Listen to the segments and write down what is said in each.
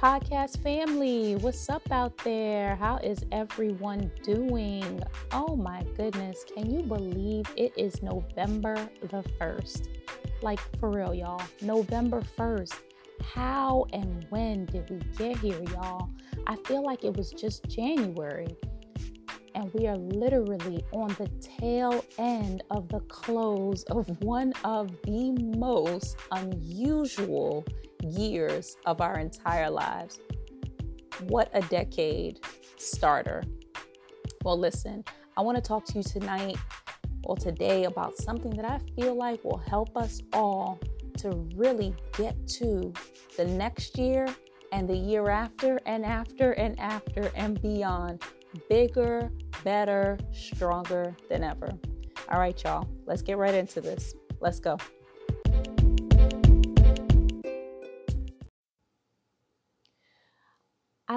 podcast family. What's up out there? How is everyone doing? Oh my goodness, can you believe it is November the 1st? Like, for real, y'all. November 1st. How and when did we get here, y'all? I feel like it was just January. And we are literally on the tail end of the close of one of the most unusual years of our entire lives. What a decade starter. Well, listen, I want to talk to you tonight or today about something that I feel like will help us all to really get to the next year and the year after and after and after and beyond bigger, better, stronger than ever. All right, y'all, let's get right into this. Let's go.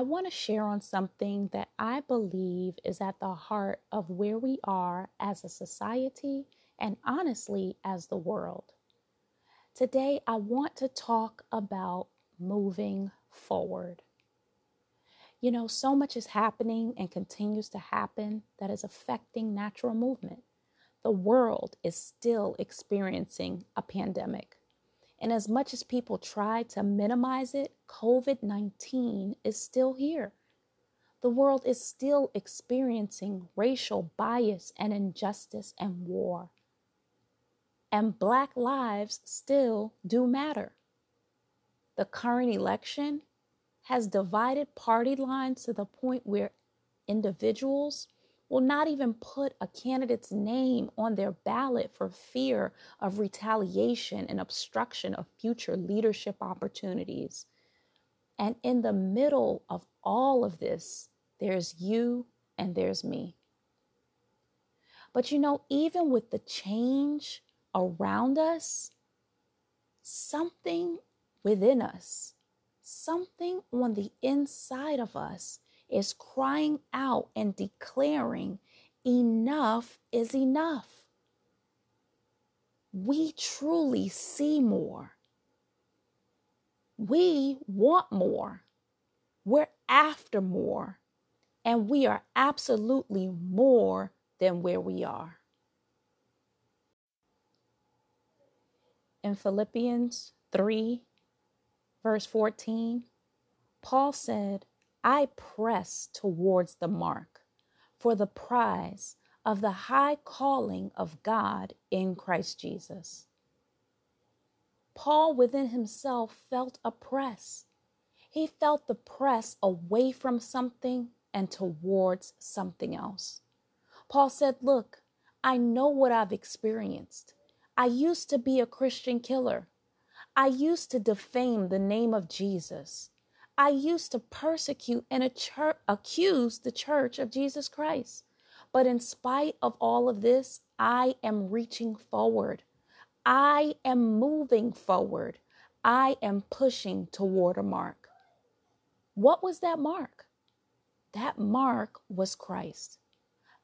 Want to share on something that I believe is at the heart of where we are as a society and honestly as the world. Today, I want to talk about moving forward. You know, so much is happening and continues to happen that is affecting natural movement. The world is still experiencing a pandemic. And as much as people try to minimize it, COVID 19 is still here. The world is still experiencing racial bias and injustice and war. And Black lives still do matter. The current election has divided party lines to the point where individuals will not even put a candidate's name on their ballot for fear of retaliation and obstruction of future leadership opportunities. And in the middle of all of this, there's you and there's me. But you know, even with the change around us, something within us, something on the inside of us is crying out and declaring, enough is enough. We truly see more. We want more. We're after more. And we are absolutely more than where we are. In Philippians 3, verse 14, Paul said, I press towards the mark for the prize of the high calling of God in Christ Jesus. Paul within himself felt a press. He felt the press away from something and towards something else. Paul said, Look, I know what I've experienced. I used to be a Christian killer. I used to defame the name of Jesus. I used to persecute and accuse the church of Jesus Christ. But in spite of all of this, I am reaching forward. I am moving forward. I am pushing toward a mark. What was that mark? That mark was Christ.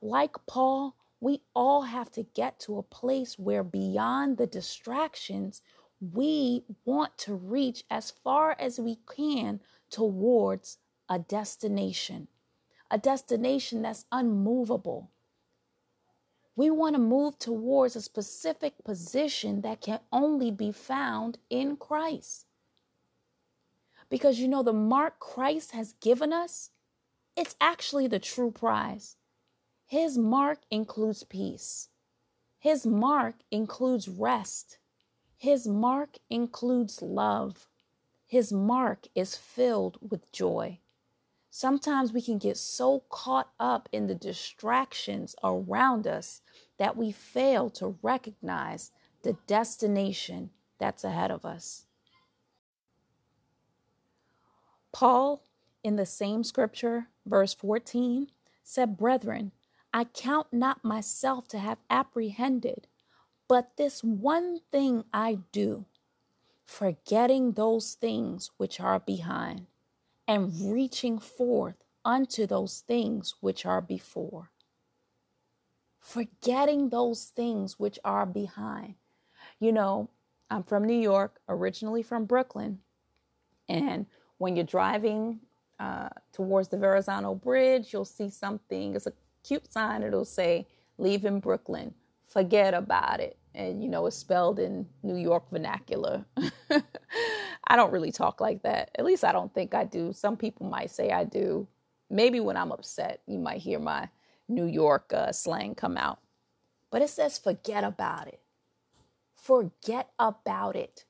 Like Paul, we all have to get to a place where beyond the distractions, we want to reach as far as we can towards a destination, a destination that's unmovable. We want to move towards a specific position that can only be found in Christ. Because you know, the mark Christ has given us, it's actually the true prize. His mark includes peace, His mark includes rest, His mark includes love. His mark is filled with joy. Sometimes we can get so caught up in the distractions around us that we fail to recognize the destination that's ahead of us. Paul, in the same scripture, verse 14, said, Brethren, I count not myself to have apprehended, but this one thing I do forgetting those things which are behind, and reaching forth unto those things which are before. Forgetting those things which are behind. You know, I'm from New York, originally from Brooklyn, and when you're driving uh, towards the Verrazano Bridge, you'll see something. It's a cute sign. It'll say, Leave in Brooklyn. Forget about it. And, you know, it's spelled in New York vernacular. I don't really talk like that. At least I don't think I do. Some people might say I do. Maybe when I'm upset, you might hear my New York uh, slang come out. But it says, forget about it. Forget about it.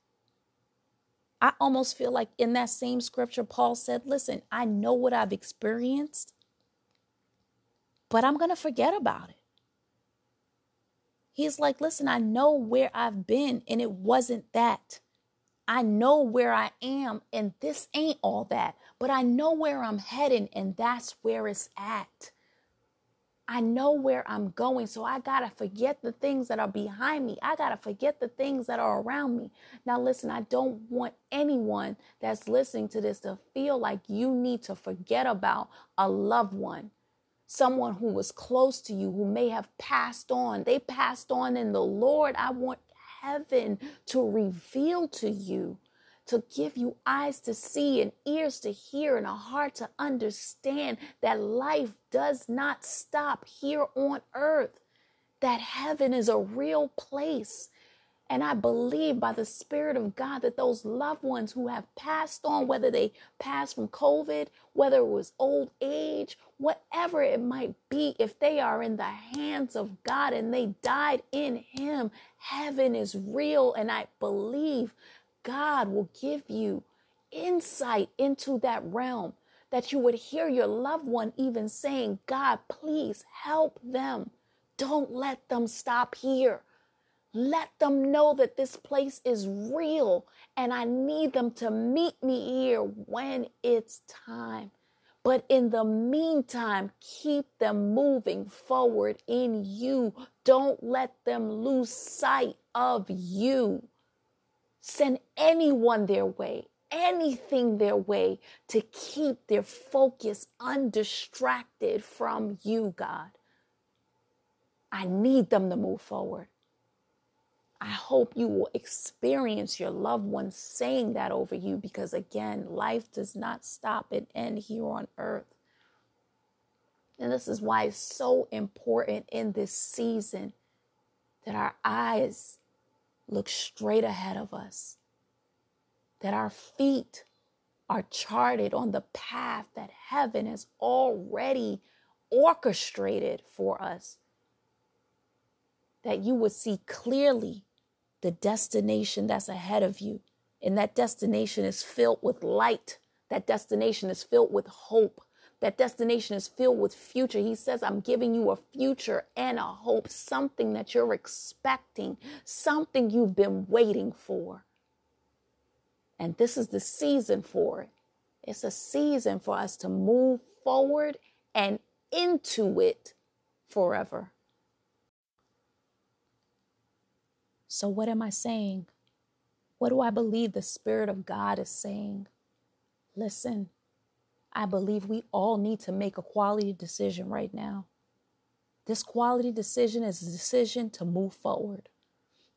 I almost feel like in that same scripture, Paul said, Listen, I know what I've experienced, but I'm going to forget about it. He's like, Listen, I know where I've been, and it wasn't that. I know where I am, and this ain't all that, but I know where I'm heading, and that's where it's at. I know where I'm going. So I got to forget the things that are behind me. I got to forget the things that are around me. Now, listen, I don't want anyone that's listening to this to feel like you need to forget about a loved one, someone who was close to you, who may have passed on. They passed on in the Lord. I want heaven to reveal to you to give you eyes to see and ears to hear and a heart to understand that life does not stop here on earth, that heaven is a real place. And I believe by the Spirit of God that those loved ones who have passed on, whether they passed from COVID, whether it was old age, whatever it might be, if they are in the hands of God and they died in Him, heaven is real. And I believe God will give you insight into that realm that you would hear your loved one even saying, God, please help them. Don't let them stop here. Let them know that this place is real and I need them to meet me here when it's time. But in the meantime, keep them moving forward in you. Don't let them lose sight of you. Send anyone their way, anything their way to keep their focus undistracted from you, God. I need them to move forward. I hope you will experience your loved ones saying that over you because, again, life does not stop and end here on earth. And this is why it's so important in this season that our eyes look straight ahead of us, that our feet are charted on the path that heaven has already orchestrated for us, that you would see clearly the destination that's ahead of you. And that destination is filled with light. That destination is filled with hope. That destination is filled with future. He says, I'm giving you a future and a hope, something that you're expecting, something you've been waiting for. And this is the season for it. It's a season for us to move forward and into it forever. So, what am I saying? What do I believe the Spirit of God is saying? Listen. I believe we all need to make a quality decision right now. This quality decision is a decision to move forward,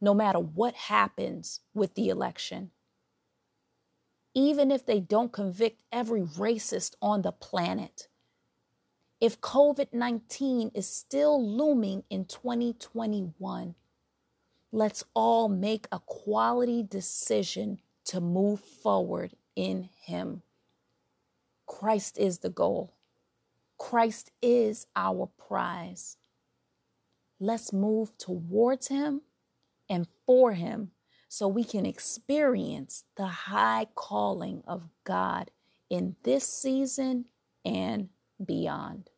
no matter what happens with the election. Even if they don't convict every racist on the planet, if COVID 19 is still looming in 2021, let's all make a quality decision to move forward in Him. Christ is the goal. Christ is our prize. Let's move towards Him and for Him so we can experience the high calling of God in this season and beyond.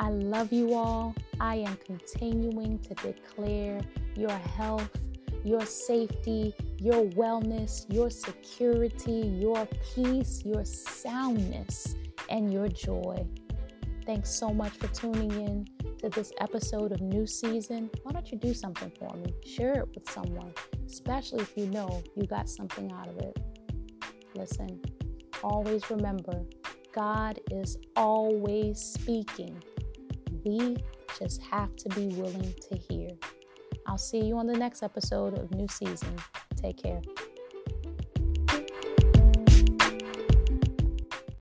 I love you all. I am continuing to declare your health your safety, your wellness, your security, your peace, your soundness, and your joy. Thanks so much for tuning in to this episode of New Season. Why don't you do something for me? Share it with someone, especially if you know you got something out of it. Listen, always remember God is always speaking. We just have to be willing to hear. I'll see you on the next episode of New Season. Take care.